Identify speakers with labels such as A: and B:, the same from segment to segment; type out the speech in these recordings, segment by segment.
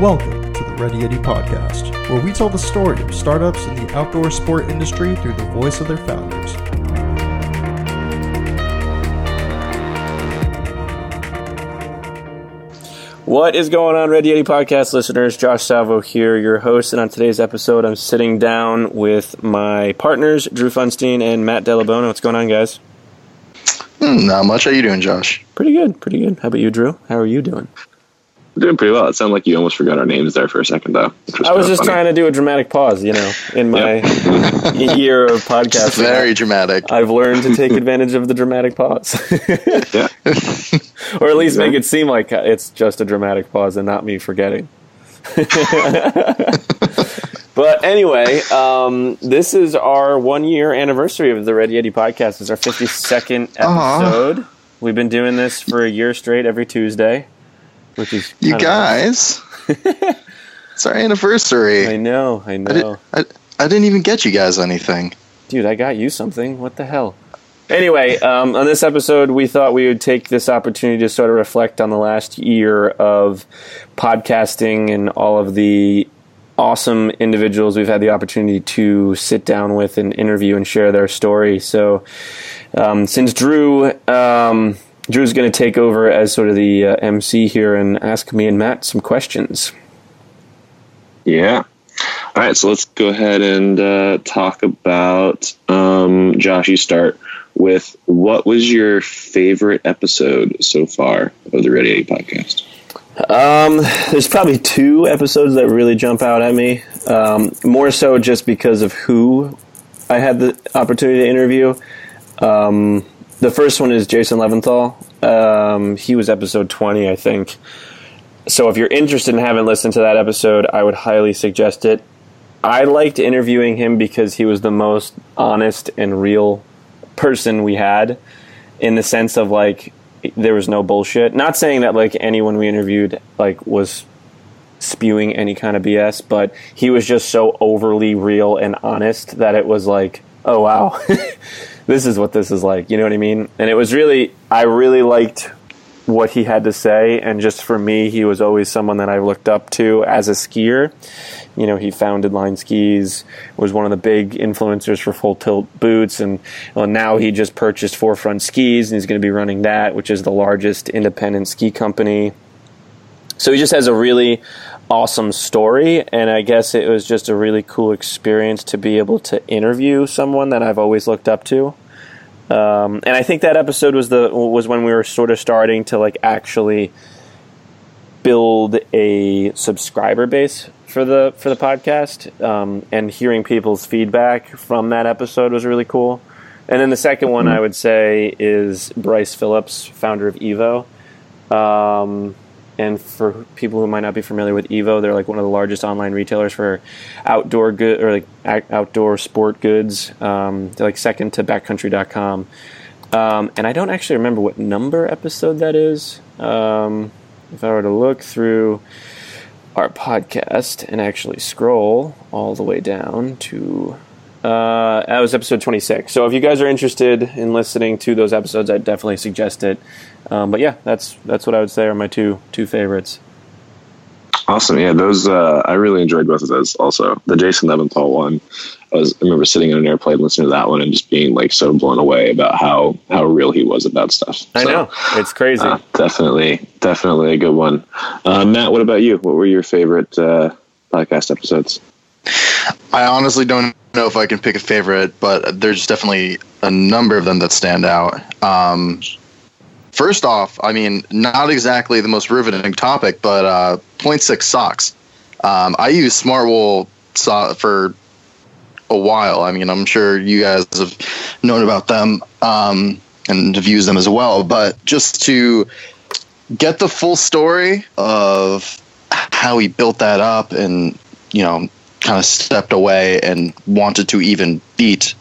A: Welcome to the Ready Yeti Podcast, where we tell the story of startups in the outdoor sport industry through the voice of their founders.
B: What is going on, Ready Yeti podcast listeners? Josh Salvo here, your host, and on today's episode, I'm sitting down with my partners, Drew Funstein and Matt Delabona. What's going on, guys?
C: Hmm, not much. How you doing, Josh?
B: Pretty good, pretty good. How about you, Drew? How are you doing?
D: Doing pretty well. It sounded like you almost forgot our names there for a second, though.
B: I was just funny. trying to do a dramatic pause, you know, in my year of podcasting.
C: Very dramatic.
B: I've learned to take advantage of the dramatic pause.
D: yeah.
B: or at least make it seem like it's just a dramatic pause and not me forgetting. but anyway, um, this is our one year anniversary of the Ready Yeti podcast. It's our 52nd episode. Aww. We've been doing this for a year straight every Tuesday which is
C: you guys. it's our anniversary.
B: I know. I know.
C: I, did, I, I, didn't even get you guys anything,
B: dude. I got you something. What the hell? Anyway, um, on this episode, we thought we would take this opportunity to sort of reflect on the last year of podcasting and all of the awesome individuals we've had the opportunity to sit down with and interview and share their story. So, um, since Drew um, Drew's going to take over as sort of the uh, MC here and ask me and Matt some questions.
D: Yeah. All right, so let's go ahead and uh, talk about um, Josh. You start with what was your favorite episode so far of the Ready podcast?
B: Um, there's probably two episodes that really jump out at me. Um, more so just because of who I had the opportunity to interview. Um, the first one is Jason Levinthal. Um, he was episode 20, I think. So if you're interested and haven't listened to that episode, I would highly suggest it. I liked interviewing him because he was the most honest and real person we had in the sense of like there was no bullshit. Not saying that like anyone we interviewed like was spewing any kind of BS, but he was just so overly real and honest that it was like, oh wow. this is what this is like. You know what I mean? And it was really, I really liked what he had to say. And just for me, he was always someone that I looked up to as a skier. You know, he founded Line Skis, was one of the big influencers for full tilt boots, and well, now he just purchased Forefront Skis, and he's going to be running that, which is the largest independent ski company. So he just has a really awesome story, and I guess it was just a really cool experience to be able to interview someone that I've always looked up to. Um, and I think that episode was the was when we were sort of starting to like actually build a subscriber base for the for the podcast, um, and hearing people's feedback from that episode was really cool. And then the second one mm-hmm. I would say is Bryce Phillips, founder of Evo. Um, and for people who might not be familiar with Evo, they're like one of the largest online retailers for outdoor good or like outdoor sport goods. Um, they're like second to Backcountry.com. Um, and I don't actually remember what number episode that is. Um, if I were to look through our podcast and actually scroll all the way down to uh, that was episode 26. So if you guys are interested in listening to those episodes, I'd definitely suggest it. Um, but yeah, that's that's what I would say are my two two favorites.
D: Awesome, yeah, those uh, I really enjoyed both of those. Also, the Jason Levinthal one, I was I remember sitting in an airplane listening to that one and just being like so blown away about how how real he was about stuff. So,
B: I know it's crazy. Uh,
D: definitely, definitely a good one. Uh, Matt, what about you? What were your favorite uh, podcast episodes?
C: I honestly don't know if I can pick a favorite, but there's definitely a number of them that stand out. Um, first off, I mean, not exactly the most riveting topic, but uh, Point6 socks. Um, I use Smartwool so- for a while. I mean, I'm sure you guys have known about them um, and have used them as well. But just to get the full story of how he built that up and you know kind of stepped away and wanted to even beat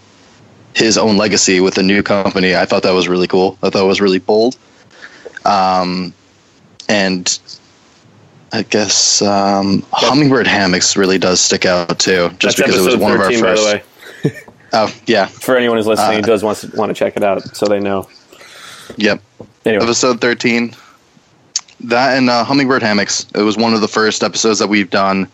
C: his own legacy with a new company. I thought that was really cool. I thought it was really bold. Um, and I guess um, hummingbird hammocks really does stick out too, just
B: That's
C: because it was one 13, of our first. oh yeah.
B: For anyone who's listening, uh, does want to want to check it out, so they know.
C: Yep. Anyway. Episode thirteen. that and uh, hummingbird hammocks. It was one of the first episodes that we've done.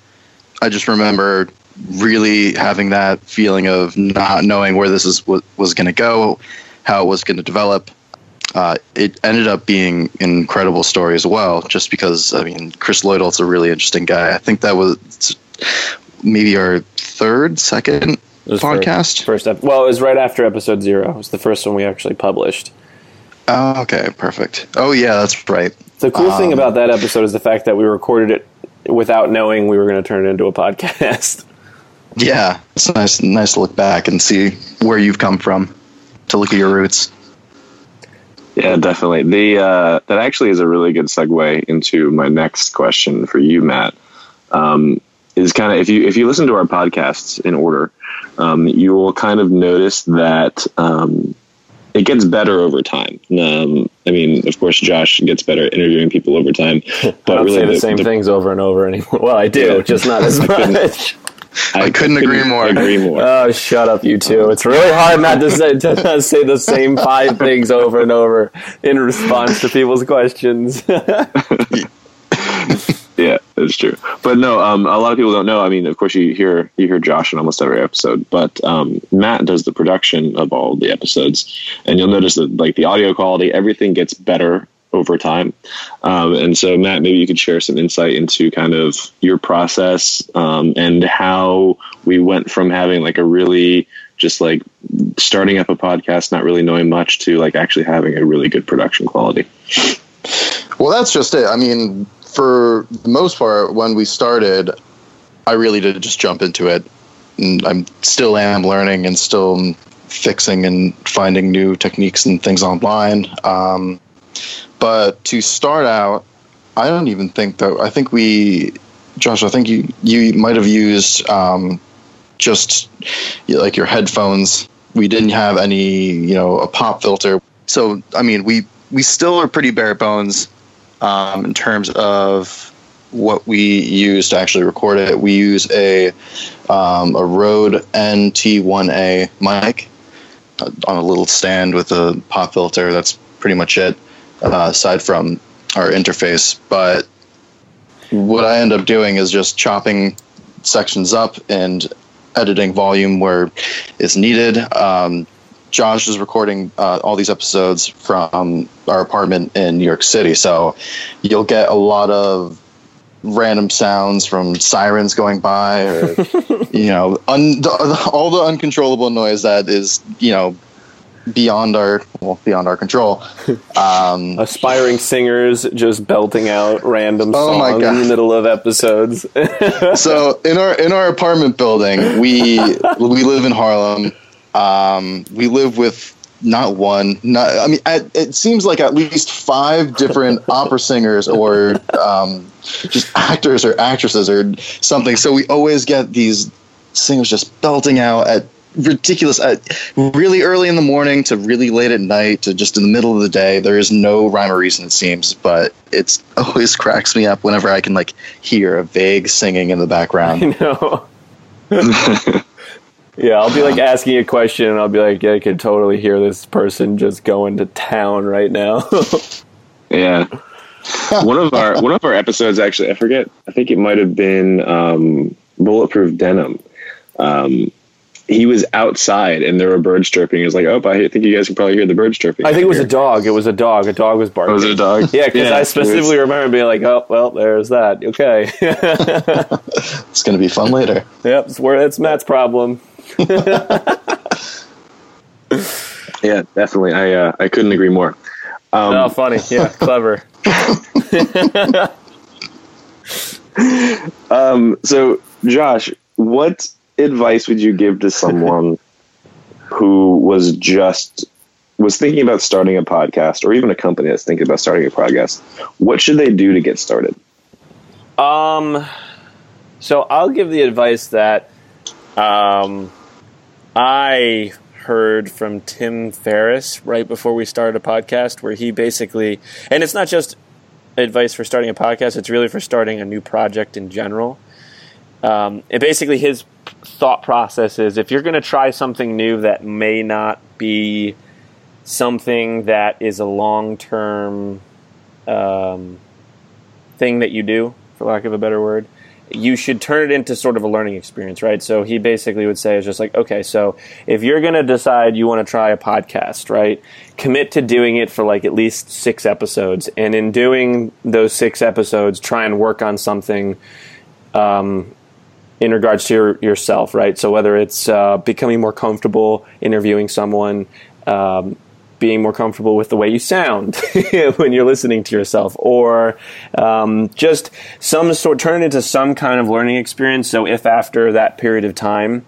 C: I just remember really having that feeling of not knowing where this is what was going to go, how it was going to develop. Uh, it ended up being an incredible story as well, just because I mean Chris Loidolt's a really interesting guy. I think that was maybe our third, second podcast.
B: First, first ep- well, it was right after episode zero. It was the first one we actually published.
C: Oh, okay, perfect. Oh yeah, that's right.
B: The cool thing
C: Um,
B: about that episode is the fact that we recorded it without knowing we were going to turn it into a podcast.
C: Yeah, it's nice, nice to look back and see where you've come from, to look at your roots.
D: Yeah, definitely. The uh, that actually is a really good segue into my next question for you, Matt. Um, is kind of if you if you listen to our podcasts in order, um, you will kind of notice that um, it gets better over time. Um, I mean, of course, Josh gets better at interviewing people over time,
B: I
D: but
B: don't
D: really
B: say the, same things over and over anymore. Well, I do,
D: Yeah.
B: just not as much.
C: I couldn't agree more.
D: Agree more.
B: Oh, shut up, you two! It's really hard not to say to not say the same five things over and over in response to people's questions.
D: Yeah, that's true. But no, um, a lot of people don't know. I mean, of course, you hear you hear Josh in almost every episode, but um, Matt does the production of all the episodes, and you'll notice that like the audio quality, everything gets better over time. Um, and so, Matt, maybe you could share some insight into kind of your process um, and how we went from having like a really just like starting up a podcast, not really knowing much, to like actually having a really good production quality.
C: Well, that's just it. I mean, for the most part, when we started, I really did just jump into it. And I'm still am learning and still fixing and finding new techniques and things online. Um, but to start out, I don't even think that. I think we, Josh, I think you you might have used um, just like your headphones. We didn't have any, you know, a pop filter. So I mean, we we still are pretty bare bones um, in terms of what we use to actually record it. We use a um, a Rode NT1A mic uh, on a little stand with a pop filter. That's pretty much it, uh, aside from our interface. But what I end up doing is just chopping sections up and editing volume where it's needed. Um, Josh is recording uh, all these episodes from our apartment in New York City, so you'll get a lot of random sounds from sirens going by, or you know, un- all the uncontrollable noise that is you know beyond our well beyond our control. Um,
B: Aspiring singers just belting out random
C: Oh
B: songs in the middle of episodes.
C: so in our in our apartment building, we we live in Harlem. Um, we live with not one, not I mean, at, it seems like at least five different opera singers or um, just actors or actresses or something. So we always get these singers just belting out at ridiculous at really early in the morning to really late at night to just in the middle of the day there is no rhyme or reason it seems but it's always cracks me up whenever i can like hear a vague singing in the background
B: no. yeah, I'll be like asking a question, and I'll be like, "Yeah, I can totally hear this person just going to town right now."
D: Yeah. one of our one of our episodes actually I forget I think it might have been um, bulletproof denim. Um, he was outside and there were birds chirping. He was like, "Oh, I think you guys can probably hear the birds chirping."
B: I think it was a dog. It was a dog. A dog was barking.
D: Was it a dog?
B: Yeah, because
D: Yeah,
B: I
D: it
B: specifically remember being like, "Oh, well, there's that." Okay.
C: it's going to be fun later
B: yep, it's where it's Matt's problem.
D: Yeah, definitely. I uh, I couldn't agree more. Um,
B: oh, funny. Yeah, clever.
D: Um, so, Josh, what advice would you give to someone who was just was thinking about starting a podcast, or even a company that's thinking about starting a podcast? What should they do to get started?
B: Um, so I'll give the advice that um, I heard from Tim Ferriss right before we started a podcast, where he basically, and it's not just advice for starting a podcast; it's really for starting a new project in general. Um, and basically, his thought process is: if you're going to try something new that may not be something that is a long term um, thing that you do, for lack of a better word, you should turn it into sort of a learning experience, right? So he basically would say, "Is just like, okay, so if you're going to decide you want to try a podcast, right, commit to doing it for like at least six episodes. And in doing those six episodes, try and work on something um, in regards to your, yourself, right? So whether it's uh, becoming more comfortable interviewing someone, um, being more comfortable with the way you sound when you're listening to yourself, or um, just some sort turn it into some kind of learning experience. So if after that period of time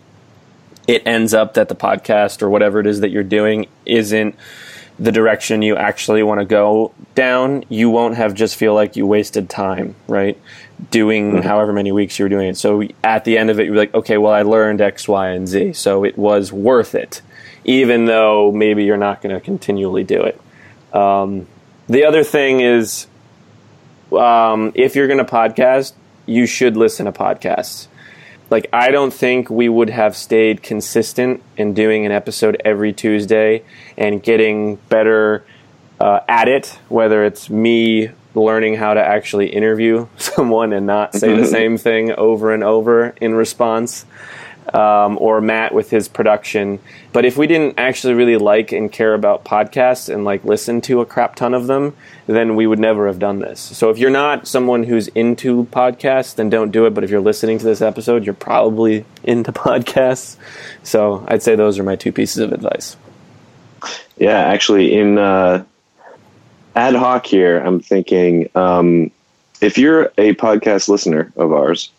B: it ends up that the podcast or whatever it is that you're doing isn't the direction you actually want to go down, you won't have just feel like you wasted time, right? Doing mm-hmm. however many weeks you were doing it. So at the end of it, you're like, okay, well, I learned X, Y, and Z. So it was worth it even though maybe you're not going to continually do it. Um, the other thing is, um, if you're going to podcast, you should listen to podcasts. Like, I don't think we would have stayed consistent in doing an episode every Tuesday and getting better uh, at it, whether it's me learning how to actually interview someone and not say the same thing over and over in response um, or Matt with his production. But if we didn't actually really like and care about podcasts and like listen to a crap ton of them, then we would never have done this. So if you're not someone who's into podcasts, then don't do it. But if you're listening to this episode, you're probably into podcasts. So I'd say those are my two pieces of advice.
D: Yeah, actually, in uh, ad hoc here, I'm thinking um, if you're a podcast listener of ours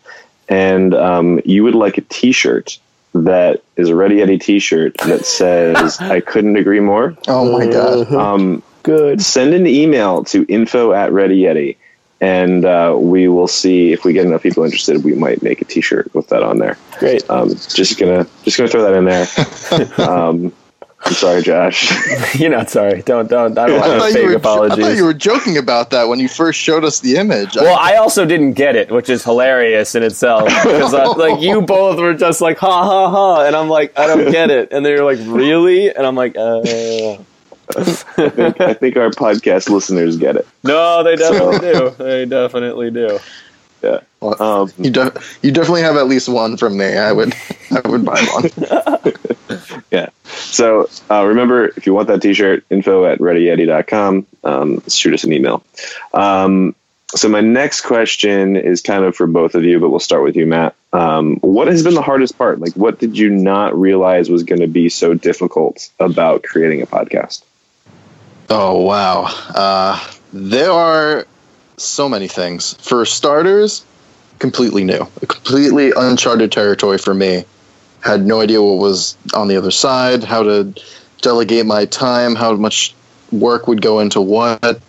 D: and um, you would like a T-shirt that is a Ready Yeti T-shirt that says "I couldn't agree more."
C: Oh my god!
D: Um,
B: Good.
D: Send an email to info at Ready Yeti, and uh, we will see if we get enough people interested. We might make a T-shirt with that on there.
B: Great.
D: Um, just gonna just gonna throw that in there. um, I'm sorry, Josh.
B: You're not sorry. Don't don't. I don't want no fake
C: were,
B: apologies.
C: I thought you were joking about that when you first showed us the image.
B: Well, I, I also didn't get it, which is hilarious in itself. Because uh, like you both were just like ha ha ha, and I'm like I don't get it, and then you're like really, and I'm like uh.
D: I, think, I think our podcast listeners get it.
B: No, they definitely do. They definitely do.
D: Yeah.
C: Well, um, you, de- you definitely have at least one from me. I would I would buy one.
D: yeah. So uh, remember, if you want that T-shirt, info at readyyeti.com. Um, shoot us an email. Um, so my next question is kind of for both of you, but we'll start with you, Matt. Um, what has been the hardest part? Like, what did you not realize was going to be so difficult about creating a podcast?
C: Oh wow, uh, there are so many things. For starters, completely new, completely uncharted territory for me had no idea what was on the other side, how to delegate my time, how much work would go into what.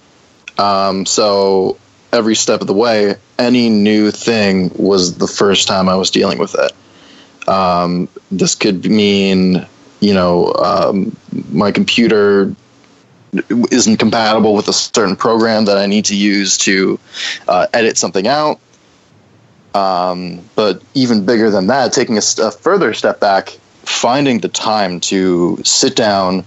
C: Um, so every step of the way, any new thing was the first time I was dealing with it. Um, this could mean, you know, um, my computer isn't compatible with a certain program that I need to use to uh, edit something out. Um, but even bigger than that, taking a, st- a further step back, finding the time to sit down,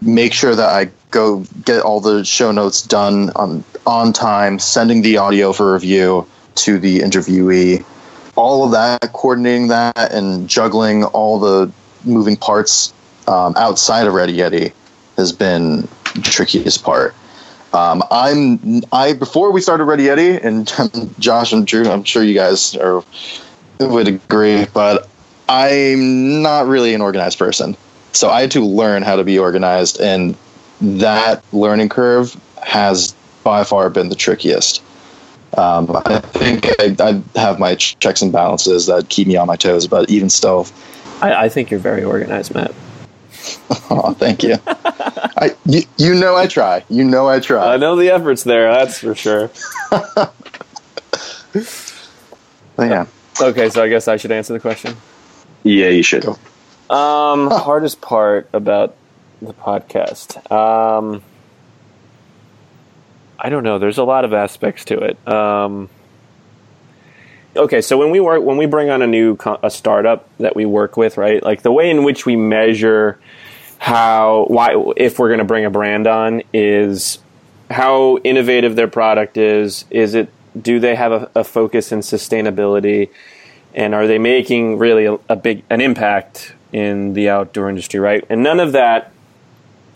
C: make sure that I go get all the show notes done on on time, sending the audio for review to the interviewee, all of that, coordinating that, and juggling all the moving parts um, outside of Ready Yeti has been the trickiest part. Um, I'm I before we started Ready Yeti and Josh and Drew, I'm sure you guys are would agree, but I'm not really an organized person. So I had to learn how to be organized, and that learning curve has by far been the trickiest. Um, I think I, I, have my checks and balances that keep me on my toes, but even still,
B: I, I think you're very organized, Matt.
C: oh, thank you. I, you. You know I try. You know I try.
B: I know the efforts there. That's for sure.
C: yeah.
B: Okay, so I guess I should answer the question.
D: Yeah, you should.
B: Um, hardest part about the podcast. Um, I don't know. There's a lot of aspects to it. Um, okay, so when we work, when we bring on a new a startup that we work with, right? Like the way in which we measure how why if we're going to bring a brand on is how innovative their product is. Is it do they have a, a focus in sustainability, and are they making really a, a big an impact in the outdoor industry? Right, and none of that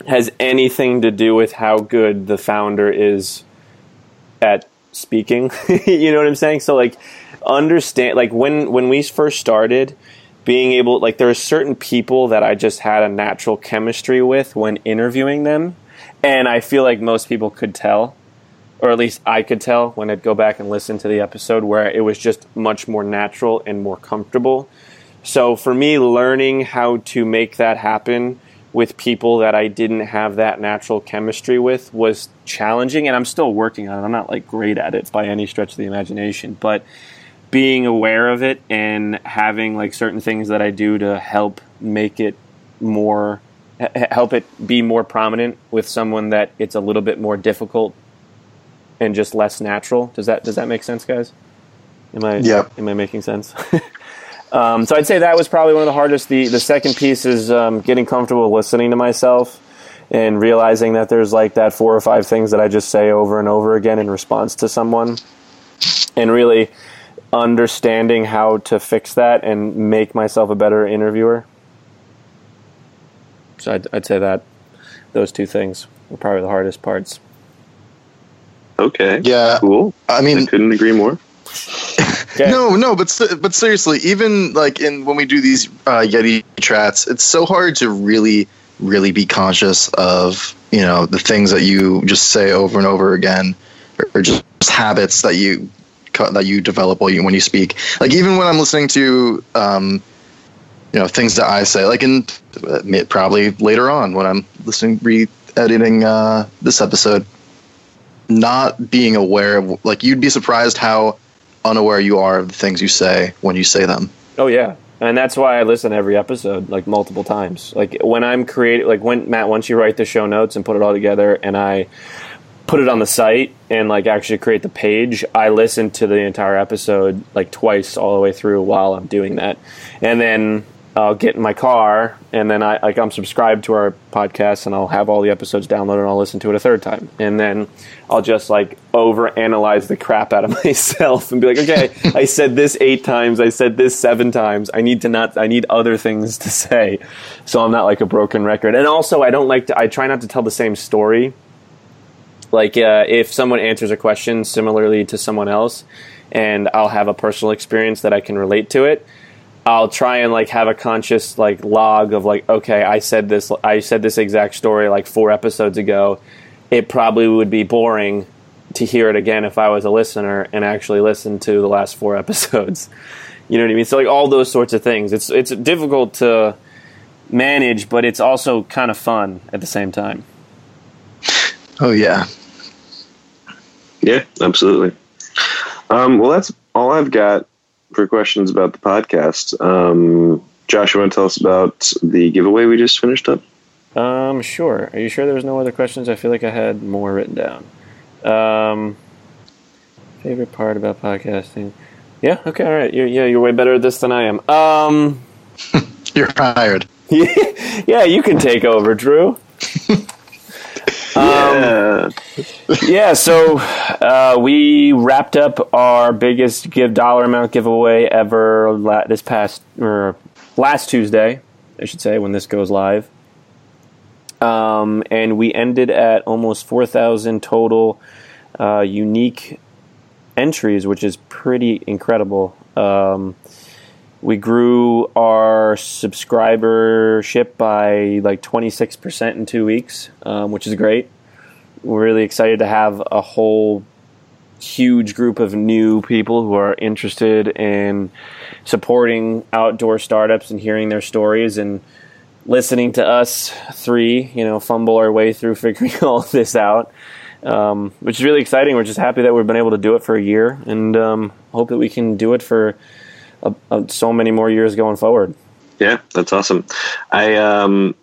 B: has anything to do with how good the founder is at speaking. you know what I'm saying? So like understand like when when we first started being able like there are certain people that I just had a natural chemistry with when interviewing them and I feel like most people could tell or at least I could tell when I'd go back and listen to the episode where it was just much more natural and more comfortable. So for me learning how to make that happen with people that I didn't have that natural chemistry with was challenging and I'm still working on it. I'm not like great at it by any stretch of the imagination, but being aware of it and having like certain things that I do to help make it more help it be more prominent with someone that it's a little bit more difficult and just less natural. Does that does that make sense, guys? Am I
C: yeah.
B: am I making sense? Um, so I'd say that was probably one of the hardest. The the second piece is um, getting comfortable listening to myself and realizing that there's like that four or five things that I just say over and over again in response to someone, and really understanding how to fix that and make myself a better interviewer. So I'd, I'd say that those two things were probably the hardest parts.
D: Okay.
C: Yeah,
D: Cool.
C: I
D: I
C: mean,
D: couldn't agree more.
B: Okay.
C: no, no, but but seriously, even like in when we do these uh, Yeti chats, it's so hard to really, really be conscious of you know the things that you just say over and over again, or, just habits that you that you develop while you when you speak. Like even when I'm listening to, um, you know, things that I say, like in uh, probably later on when I'm listening, re-editing uh, this episode, not being aware of like you'd be surprised how unaware you are of the things you say when you say them.
B: Oh yeah, and that's why I listen to every episode like multiple times. Like when I'm creating, like when Matt, once you write the show notes and put it all together, and I put it on the site and like actually create the page, I listen to the entire episode like twice all the way through while I'm doing that, and then I'll get in my car and then I like I'm subscribed to our podcast and I'll have all the episodes downloaded and I'll listen to it a third time. And then I'll just like over analyze the crap out of myself and be like, okay, I said this eight times, I said this seven times. I need to not I need other things to say. So I'm not like a broken record. And also I don't like to I try not to tell the same story. Like uh, if someone answers a question similarly to someone else and I'll have a personal experience that I can relate to it. I'll try and like have a conscious like log of like okay I said this I said this exact story like four episodes ago. It probably would be boring to hear it again if I was a listener and actually listen to the last four episodes. You know what I mean? So like all those sorts of things. It's it's difficult to manage but it's also kind of fun at the same time.
C: Oh yeah.
D: Yeah, absolutely. Um, well, that's all I've got for questions about the podcast. Um, Josh, you want to tell us about the giveaway we just finished up?
B: Um, sure. Are you sure there was no other questions? I feel like I had more written down. Um, favorite part about podcasting? Yeah. Okay. All right. You're, yeah, you're way better at this than I am. Um,
C: You're hired.
B: yeah, you can take over, Drew.
D: yeah.
B: so uh, we wrapped up our biggest give dollar amount giveaway ever la- this past or last Tuesday, I should say, when this goes live. Um, and we ended at almost four thousand total uh, unique entries, which is pretty incredible. Um, we grew our subscribership by like 26% in two weeks, um, which is great. We're really excited to have a whole huge group of new people who are interested in supporting outdoor startups and hearing their stories and listening to us three, you know, fumble our way through figuring all this out. Um, which is really exciting. We're just happy that we've been able to do it for a year, and um, hope that we can do it for so many more years going forward.
D: Yeah, that's awesome. I um,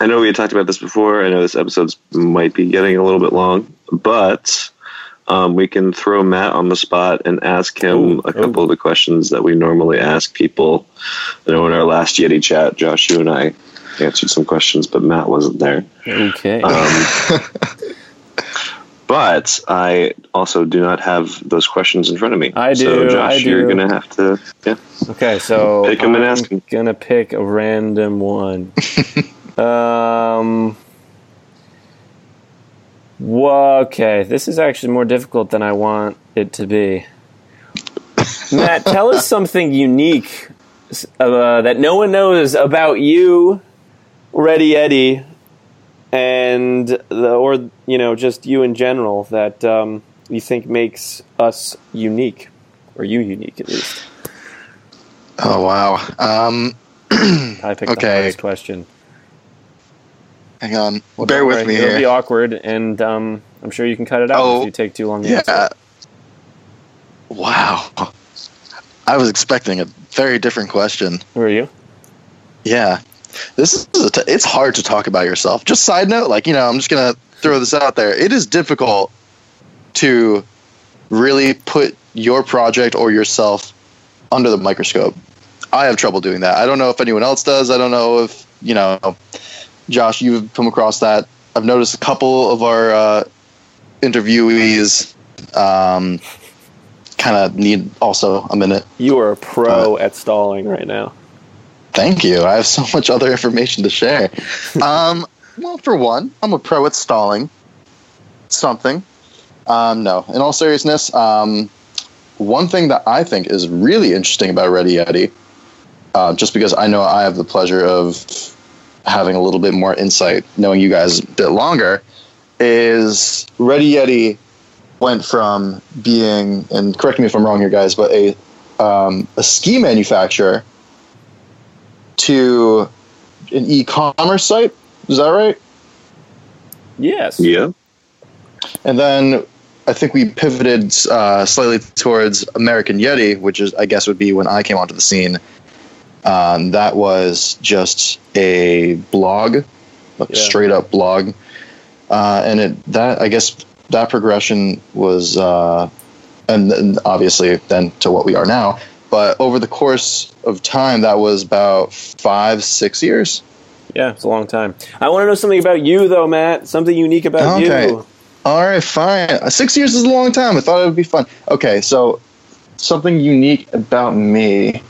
D: I know we had talked about this before. I know this episode might be getting a little bit long, but um, we can throw Matt on the spot and ask him
B: Ooh,
D: a couple
B: ooh.
D: of the questions that we normally ask people. I know in our last Yeti chat, Josh, you and I answered some questions, but Matt wasn't there.
B: Okay.
D: Um, but I also do not have those questions in front of me.
B: I do,
D: So, Josh,
B: I
D: you're
B: do.
D: going to have to. Yeah.
B: Okay, so
D: Pick 'em and
B: I'm
D: ask 'em.
B: gonna pick a random one. um. Okay, this is actually more difficult than I want it to be. Matt, tell us something unique uh, that no one knows about you, Ready Yeti, and the, or you know just you in general that um, you think makes us unique, or you unique at least.
C: Oh wow. Um,
B: I picked the
C: Okay.
B: hardest question.
C: Hang on.
B: Well,
C: Bear with
B: worry,
C: me
B: It'll
C: here.
B: be awkward, and um, I'm sure you can cut it out
C: Oh,
B: if you take too long. To
C: Yeah.
B: answer.
C: Wow. I was expecting a very different question.
B: Who are you?
C: Yeah. This is a t- it's hard to talk about yourself. Just side note, like, you know, I'm just going to throw this out there. It is difficult to really put your project or yourself under the microscope. I have trouble doing that. I don't know if anyone else does. I don't know if, you know, Josh, you've come across that. I've noticed a couple of our uh, interviewees um, kind of need also a minute.
B: You are a pro at stalling right now.
C: Thank you. I have so much other information to share. um, well, for one, I'm a pro at stalling something. Um, no, in all seriousness, um, one thing that I think is really interesting about Ready Yeti, uh, just because I know I have the pleasure of having a little bit more insight, knowing you guys a bit longer, is Ready Yeti went from being, and correct me if I'm wrong here, guys, but a um, a ski manufacturer to an e-commerce site. Is that right?
B: Yes.
D: Yeah.
C: And then I think we pivoted uh, slightly towards American Yeti, which is I guess would be when I came onto the scene. Um, that was just a blog, a
B: Yeah.
C: straight up blog, uh, and it that I guess that progression was, uh, and then obviously then to what we are now. But over the course of time, that was about five, six years.
B: Yeah, it's a long time. I want to know something about you, though, Matt. Something unique about
C: Okay.
B: you.
C: All right, fine. Six years is a long time. I thought it would be fun. Okay, so something unique about me.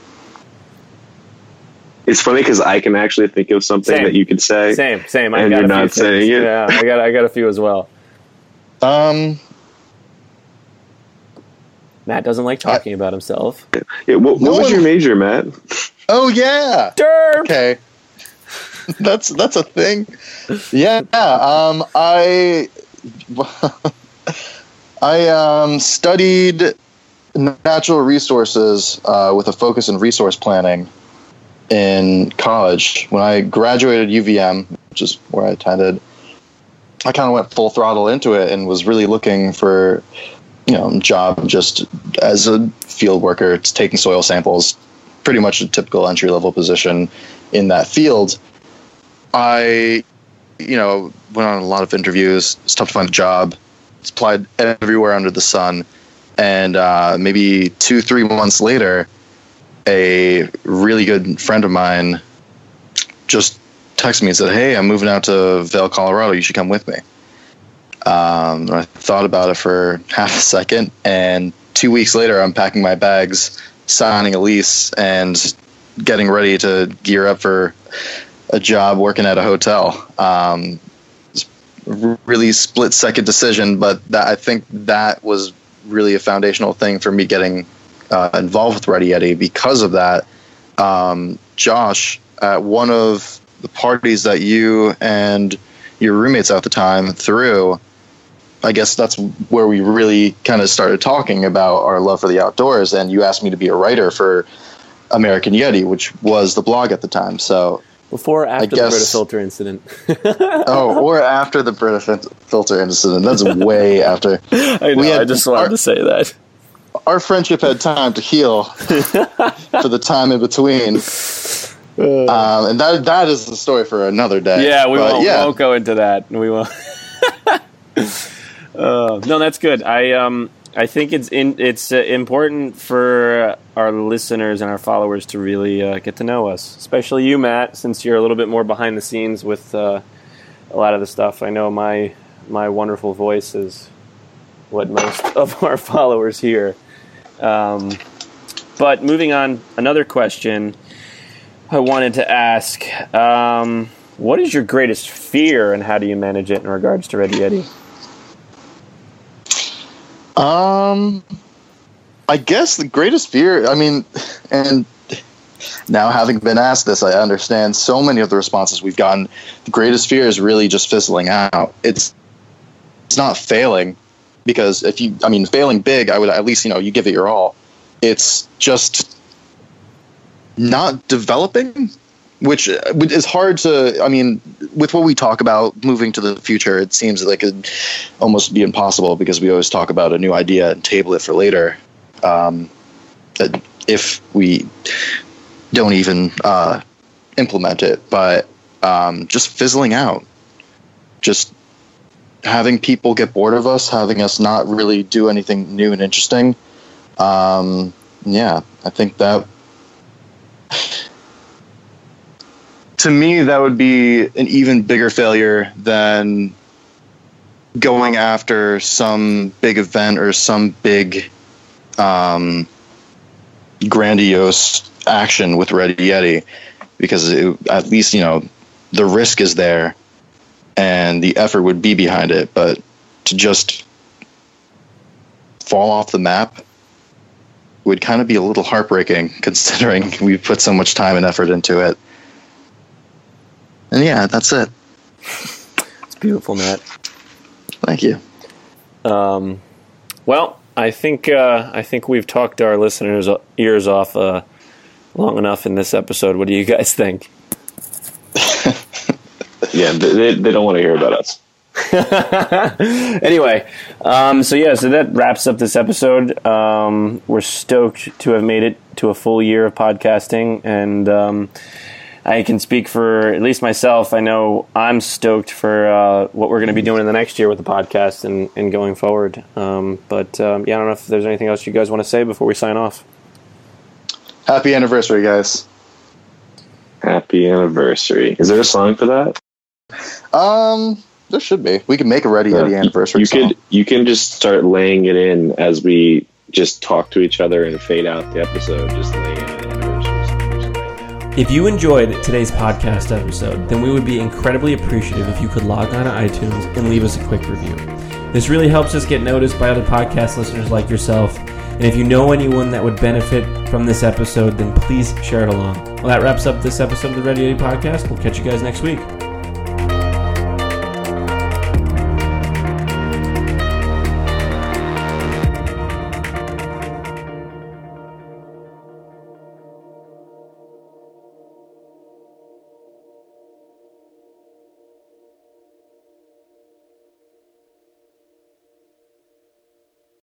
D: It's funny because I can actually think of something
B: Same.
D: that you could say.
B: Same, same. I
D: And
B: got
D: you're
B: a few
D: not
B: things.
D: saying it.
B: Yeah, I got, I got a few as well.
C: Um,
B: Matt doesn't like talking about himself.
D: Yeah, what
C: No
D: was
C: one-
D: your major, Matt?
C: oh yeah.
B: Derp.
C: Okay, that's that's a thing. Yeah. Um, I I um, studied natural resources uh, with a focus in resource planning in college. When I graduated UVM, which is where I attended, I kind of went full throttle into it and was really looking for, you know, job just as a field worker, taking soil samples, pretty much a typical entry level position in that field. I, you know, went on a lot of interviews. It's tough to find a job. It's applied everywhere under the sun. And uh, maybe two, three months later, a really good friend of mine just texted me and said, "Hey, I'm moving out to Vail, Colorado. You should come with me." Um, I thought about it for half a second, and two weeks later, I'm packing my bags, signing a lease, and getting ready to gear up for a job working at a hotel. Um, really split second decision, but that I think that was really a foundational thing for me getting uh, involved with Ready Yeti because of that. Um, Josh, at one of the parties that you and your roommates at the time threw, I guess that's where we really kind of started talking about our love for the outdoors. And you asked me to be a writer for American Yeti, which was the blog at the time. So,
B: Before or after the
C: guess-
B: Brita filter incident?
C: oh, or after the Brita filter incident. That's way after.
B: I
C: We had-
B: I just wanted
C: our-
B: to say that.
C: Our friendship had time to heal for the time in between. Um, and that that is the story for another day.
B: Yeah, we won't,
C: yeah,
B: won't go into that. We won't. uh, no, that's good. I um I think it's in, it's uh, important for our listeners and our followers to really uh, get to know us, especially you, Matt, since you're a little bit more behind the scenes with uh, a lot of the stuff. I know my my wonderful voice is what most of our followers hear. Um, but moving on, another question I wanted to ask: um, What is your greatest fear, and how do you manage it in regards to Ready Yeti?
C: Um, I guess the greatest fear. I mean, and now having been asked this, I understand so many of the responses we've gotten. The greatest fear is really just fizzling out. It's it's not failing because if you, I mean, failing big, I would at least you know you give it your all. It's just not developing which is hard to i mean with what we talk about moving to the future it seems like it'd almost be impossible because we always talk about a new idea and table it for later um, if we don't even uh, implement it but um, just fizzling out just having people get bored of us having us not really do anything new and interesting um, yeah i think that to me, that would be an even bigger failure than going after some big event or some big um, grandiose action with Ready Yeti, because it, at least you know the risk is there and the effort would be behind it. But to just fall off the map would kind of be a little heartbreaking, considering we put so much time and effort into it. And yeah, that's it.
B: It's beautiful, Matt.
C: Thank you.
B: Um, well, I think uh, I think we've talked our listeners' ears off uh, long enough in this episode. What do you guys think?
D: Yeah, they, they don't want to hear about us.
B: anyway, um, so yeah, so that wraps up this episode. Um, we're stoked to have made it to a full year of podcasting, and um, I can speak for at least myself. I know I'm stoked for uh, what we're going to be doing in the next year with the podcast and, and going forward. Um, but um, yeah, I don't know if there's anything else you guys want to say before we sign off.
C: Happy anniversary, guys.
D: Happy anniversary. Is there a song for that?
C: Um, there should be. We can make a Ready Yeti anniversary
D: you
C: song.
D: could you can just start laying it in as we just talk to each other and fade out the episode. Just lay in an anniversary song or something like that.
E: If you enjoyed today's podcast episode, then we would be incredibly appreciative if you could log on to iTunes and leave us a quick review. This really helps us get noticed by other podcast listeners like yourself. And if you know anyone that would benefit from this episode, then please share it along. Well, that wraps up this episode of the Ready Yeti podcast. We'll catch you guys next week.